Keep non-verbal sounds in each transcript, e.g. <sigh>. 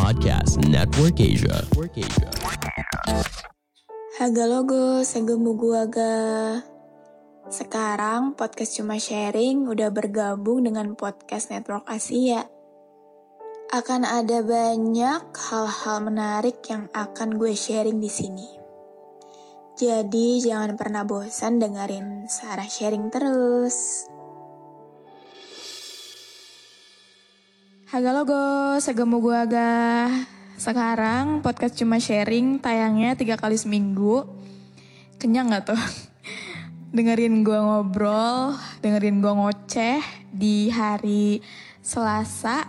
Podcast Network Asia. Network. Haga logo, segemu gua. Sekarang podcast cuma sharing udah bergabung dengan podcast Network Asia. Akan ada banyak hal-hal menarik yang akan gue sharing di sini. Jadi jangan pernah bosan dengerin Sarah sharing terus. Haga logo, segemu gua ga. Sekarang podcast cuma sharing tayangnya tiga kali seminggu. Kenyang gak tuh? <laughs> dengerin gua ngobrol, dengerin gua ngoceh di hari Selasa,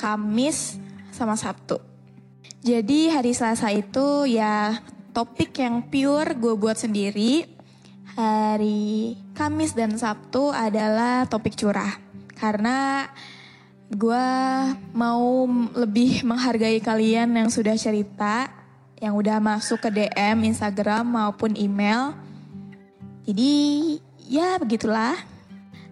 Kamis, sama Sabtu. Jadi hari Selasa itu ya topik yang pure gue buat sendiri. Hari Kamis dan Sabtu adalah topik curah. Karena gue mau lebih menghargai kalian yang sudah cerita, yang udah masuk ke DM, Instagram maupun email. Jadi ya begitulah.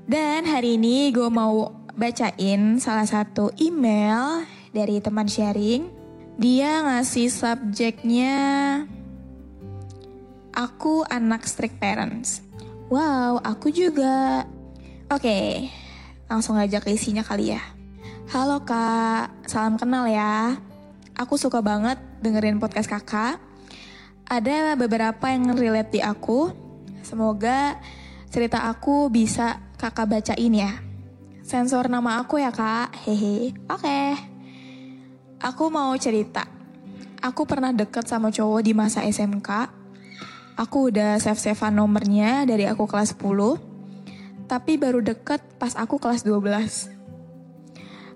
Dan hari ini gue mau bacain salah satu email dari teman sharing. Dia ngasih subjeknya Aku anak strict parents. Wow, aku juga. Oke, langsung aja ke isinya kali ya. Halo kak, salam kenal ya. Aku suka banget dengerin podcast kakak. Ada beberapa yang relate di aku. Semoga cerita aku bisa kakak bacain ya. Sensor nama aku ya kak, hehe. Oke. Aku mau cerita. Aku pernah deket sama cowok di masa SMK Aku udah save-savean nomornya dari aku kelas 10, tapi baru deket pas aku kelas 12.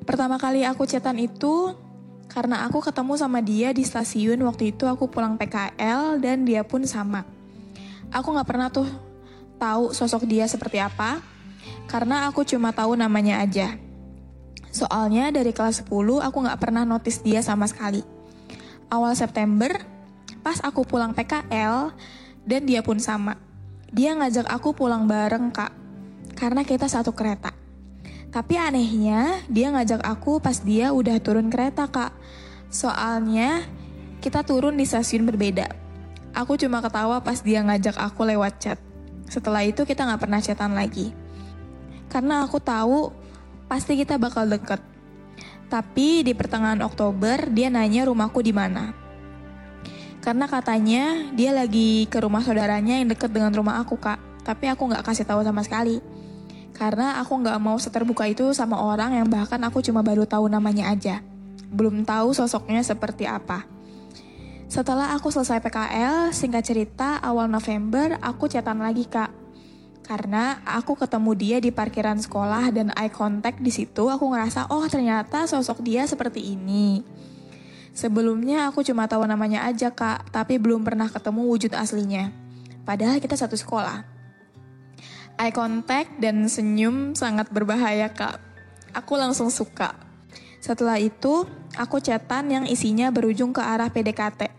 Pertama kali aku chatan itu karena aku ketemu sama dia di stasiun waktu itu aku pulang PKL dan dia pun sama. Aku gak pernah tuh tahu sosok dia seperti apa, karena aku cuma tahu namanya aja. Soalnya dari kelas 10 aku gak pernah notice dia sama sekali. Awal September, pas aku pulang PKL, dan dia pun sama. Dia ngajak aku pulang bareng kak, karena kita satu kereta. Tapi anehnya, dia ngajak aku pas dia udah turun kereta kak. Soalnya, kita turun di stasiun berbeda. Aku cuma ketawa pas dia ngajak aku lewat chat. Setelah itu kita gak pernah chatan lagi. Karena aku tahu pasti kita bakal deket. Tapi di pertengahan Oktober dia nanya rumahku di mana. Karena katanya dia lagi ke rumah saudaranya yang deket dengan rumah aku kak. Tapi aku nggak kasih tahu sama sekali. Karena aku nggak mau seterbuka itu sama orang yang bahkan aku cuma baru tahu namanya aja. Belum tahu sosoknya seperti apa. Setelah aku selesai PKL, singkat cerita awal November aku chatan lagi kak. Karena aku ketemu dia di parkiran sekolah dan eye contact di situ aku ngerasa oh ternyata sosok dia seperti ini. Sebelumnya aku cuma tahu namanya aja kak, tapi belum pernah ketemu wujud aslinya. Padahal kita satu sekolah. Eye contact dan senyum sangat berbahaya kak. Aku langsung suka. Setelah itu, aku chatan yang isinya berujung ke arah PDKT.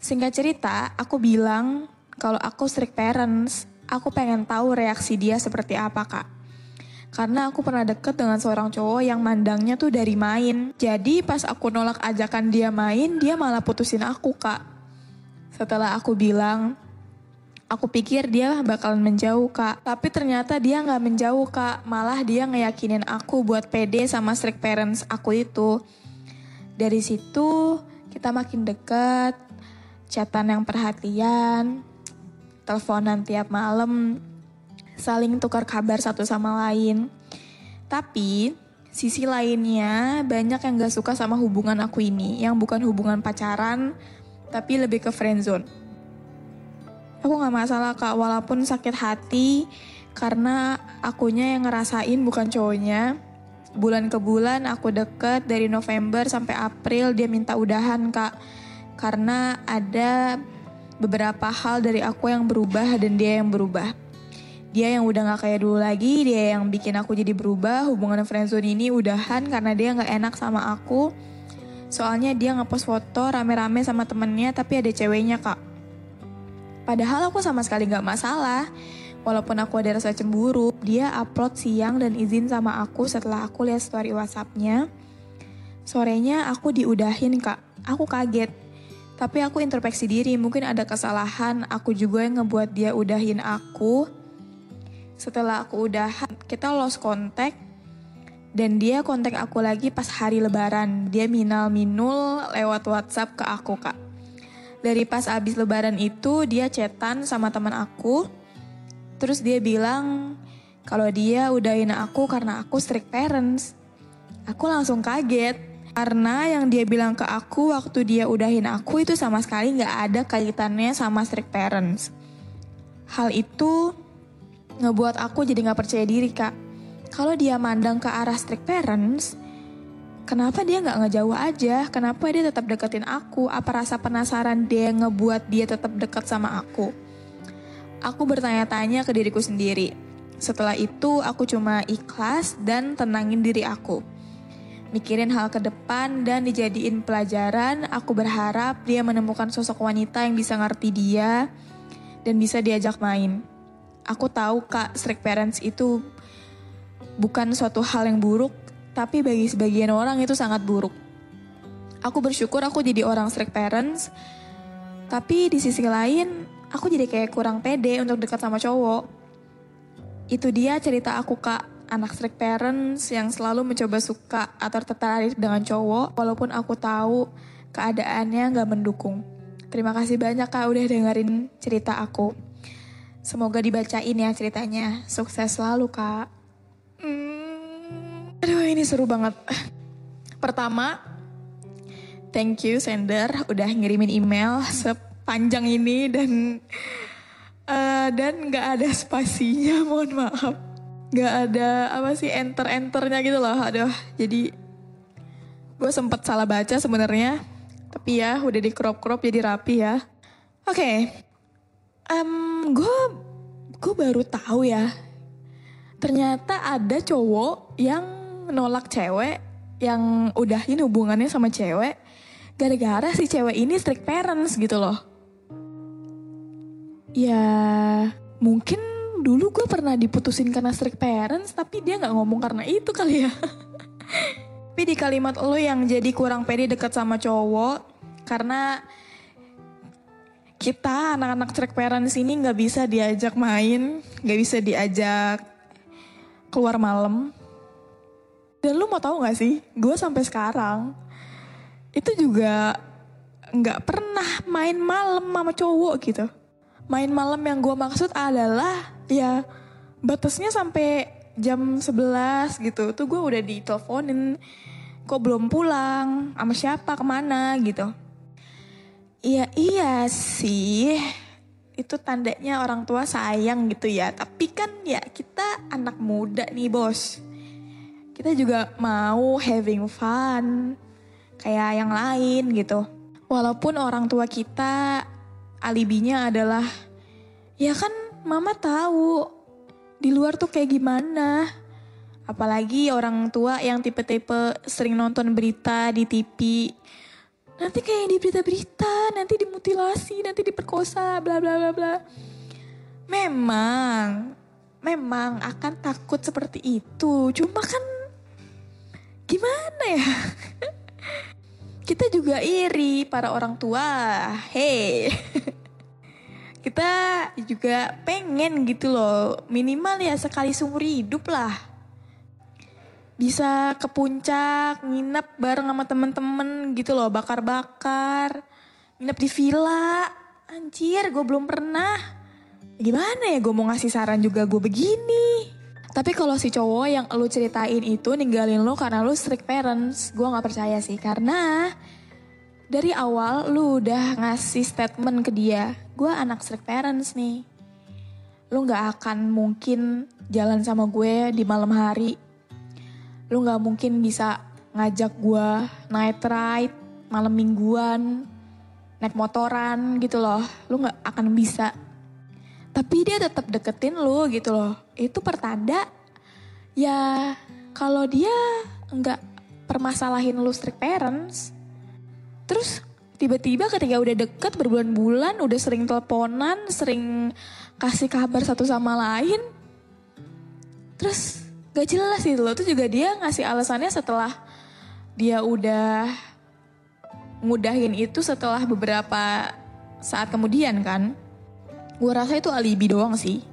Singkat cerita, aku bilang kalau aku strict parents, aku pengen tahu reaksi dia seperti apa kak. Karena aku pernah deket dengan seorang cowok yang mandangnya tuh dari main. Jadi pas aku nolak ajakan dia main, dia malah putusin aku kak. Setelah aku bilang, aku pikir dia bakalan menjauh kak. Tapi ternyata dia nggak menjauh kak. Malah dia ngeyakinin aku buat pede sama strict parents aku itu. Dari situ kita makin deket, chatan yang perhatian, teleponan tiap malam, saling tukar kabar satu sama lain. Tapi sisi lainnya banyak yang gak suka sama hubungan aku ini, yang bukan hubungan pacaran, tapi lebih ke friendzone. Aku gak masalah kak, walaupun sakit hati karena akunya yang ngerasain bukan cowoknya. Bulan ke bulan aku deket dari November sampai April dia minta udahan kak. Karena ada beberapa hal dari aku yang berubah dan dia yang berubah. Dia yang udah gak kayak dulu lagi, dia yang bikin aku jadi berubah. Hubungan friendzone ini udahan karena dia gak enak sama aku. Soalnya dia ngepost foto rame-rame sama temennya tapi ada ceweknya kak. Padahal aku sama sekali gak masalah. Walaupun aku ada rasa cemburu, dia upload siang dan izin sama aku setelah aku lihat story WhatsAppnya. Sorenya aku diudahin kak, aku kaget. Tapi aku introspeksi diri, mungkin ada kesalahan aku juga yang ngebuat dia udahin aku. Setelah aku udahan, kita lost contact. Dan dia kontak aku lagi pas hari lebaran. Dia minal minul lewat WhatsApp ke aku kak. Dari pas abis lebaran itu dia chatan sama teman aku. Terus dia bilang kalau dia udahin aku karena aku strict parents. Aku langsung kaget. Karena yang dia bilang ke aku waktu dia udahin aku itu sama sekali gak ada kaitannya sama strict parents. Hal itu ngebuat aku jadi gak percaya diri kak. Kalau dia mandang ke arah strict parents, kenapa dia nggak ngejauh aja? Kenapa dia tetap deketin aku? Apa rasa penasaran dia ngebuat dia tetap dekat sama aku? Aku bertanya-tanya ke diriku sendiri. Setelah itu aku cuma ikhlas dan tenangin diri aku. Mikirin hal ke depan dan dijadiin pelajaran, aku berharap dia menemukan sosok wanita yang bisa ngerti dia dan bisa diajak main. Aku tahu kak, strict parents itu bukan suatu hal yang buruk, tapi bagi sebagian orang itu sangat buruk. Aku bersyukur aku jadi orang strict parents, tapi di sisi lain aku jadi kayak kurang pede untuk dekat sama cowok. Itu dia cerita aku kak, anak strict parents yang selalu mencoba suka atau tertarik dengan cowok walaupun aku tahu keadaannya gak mendukung. Terima kasih banyak kak udah dengerin cerita aku. Semoga dibacain ya ceritanya. Sukses selalu kak. Aduh ini seru banget. Pertama, thank you sender udah ngirimin email sepanjang ini dan uh, dan nggak ada spasinya, <laughs> mohon maaf. Nggak ada apa sih enter enternya gitu loh. Aduh, jadi gue sempet salah baca sebenarnya. Tapi ya udah di crop crop jadi rapi ya. Oke, okay. um, gue gue baru tahu ya ternyata ada cowok yang nolak cewek yang udahin hubungannya sama cewek gara-gara si cewek ini strict parents gitu loh. Ya mungkin dulu gue pernah diputusin karena strict parents tapi dia nggak ngomong karena itu kali ya. <laughs> tapi di kalimat lo yang jadi kurang pede deket sama cowok karena kita anak-anak strict parents ini nggak bisa diajak main, nggak bisa diajak keluar malam. Mau tahu gak sih, gue sampai sekarang itu juga nggak pernah main malam sama cowok gitu. Main malam yang gue maksud adalah ya batasnya sampai jam 11 gitu. Tuh gue udah diteleponin, kok belum pulang, sama siapa, ke mana gitu. Iya iya sih, itu tandanya orang tua sayang gitu ya. Tapi kan ya kita anak muda nih bos. Kita juga mau having fun kayak yang lain gitu. Walaupun orang tua kita alibinya adalah ya kan mama tahu di luar tuh kayak gimana. Apalagi orang tua yang tipe-tipe sering nonton berita di TV nanti kayak di berita-berita, nanti dimutilasi, nanti diperkosa, bla bla bla bla. Memang, memang akan takut seperti itu. Cuma kan gimana ya? Kita juga iri para orang tua. Hei. Kita juga pengen gitu loh, minimal ya sekali seumur hidup lah bisa ke puncak nginep bareng sama temen-temen gitu loh bakar-bakar nginep di villa anjir gue belum pernah gimana ya gue mau ngasih saran juga gue begini tapi kalau si cowok yang lu ceritain itu ninggalin lu karena lu strict parents gue nggak percaya sih karena dari awal lu udah ngasih statement ke dia, gue anak strict parents nih. Lu gak akan mungkin jalan sama gue di malam hari. Lu gak mungkin bisa ngajak gue night ride malam mingguan, naik motoran gitu loh. Lu gak akan bisa. Tapi dia tetap deketin lu gitu loh. Itu pertanda ya kalau dia nggak permasalahin lu strict parents, terus tiba-tiba ketika udah deket berbulan-bulan, udah sering teleponan, sering kasih kabar satu sama lain, terus gak jelas gitu loh. Itu juga dia ngasih alasannya setelah dia udah ngudahin itu setelah beberapa saat kemudian kan. Gue rasa itu alibi doang sih.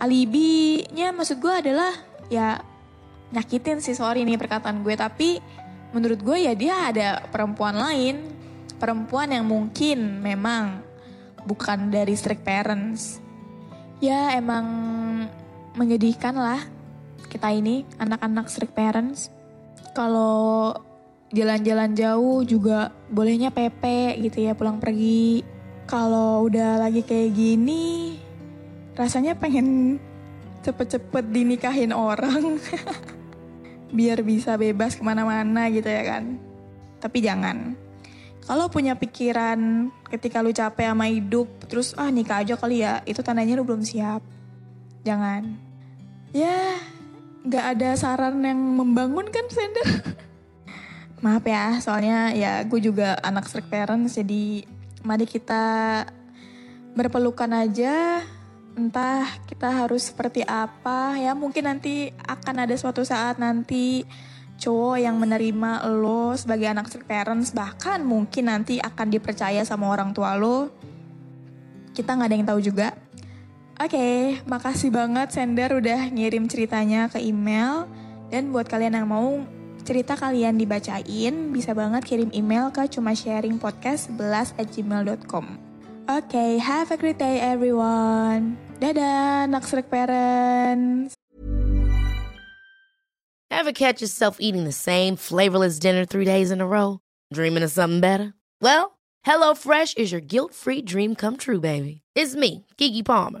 Alibinya maksud gue adalah ya nyakitin sih sorry nih perkataan gue tapi menurut gue ya dia ada perempuan lain. Perempuan yang mungkin memang bukan dari strict parents. Ya emang menyedihkan lah kita ini anak-anak strict parents. Kalau jalan-jalan jauh juga bolehnya PP gitu ya pulang pergi kalau udah lagi kayak gini rasanya pengen cepet-cepet dinikahin orang <laughs> biar bisa bebas ke mana-mana gitu ya kan. Tapi jangan. Kalau punya pikiran ketika lu capek sama hidup, terus ah nikah aja kali ya, itu tandanya lu belum siap. Jangan. Ya, gak ada saran yang membangun kan, Sender? <laughs> Maaf ya, soalnya ya gue juga anak strict parents, jadi mari kita berpelukan aja. Entah kita harus seperti apa. Ya mungkin nanti akan ada suatu saat nanti cowok yang menerima lo sebagai anak parents. Bahkan mungkin nanti akan dipercaya sama orang tua lo. Kita nggak ada yang tahu juga. Oke okay, makasih banget sender udah ngirim ceritanya ke email. Dan buat kalian yang mau cerita kalian dibacain bisa banget kirim email ke cuma sharing podcast 11 at gmail.com Oke, okay, have a great day everyone. Dadah, Naksrek parents. Ever catch yourself eating the same flavorless dinner three days in a row? Dreaming of something better? Well, HelloFresh is your guilt-free dream come true, baby. It's me, Kiki Palmer.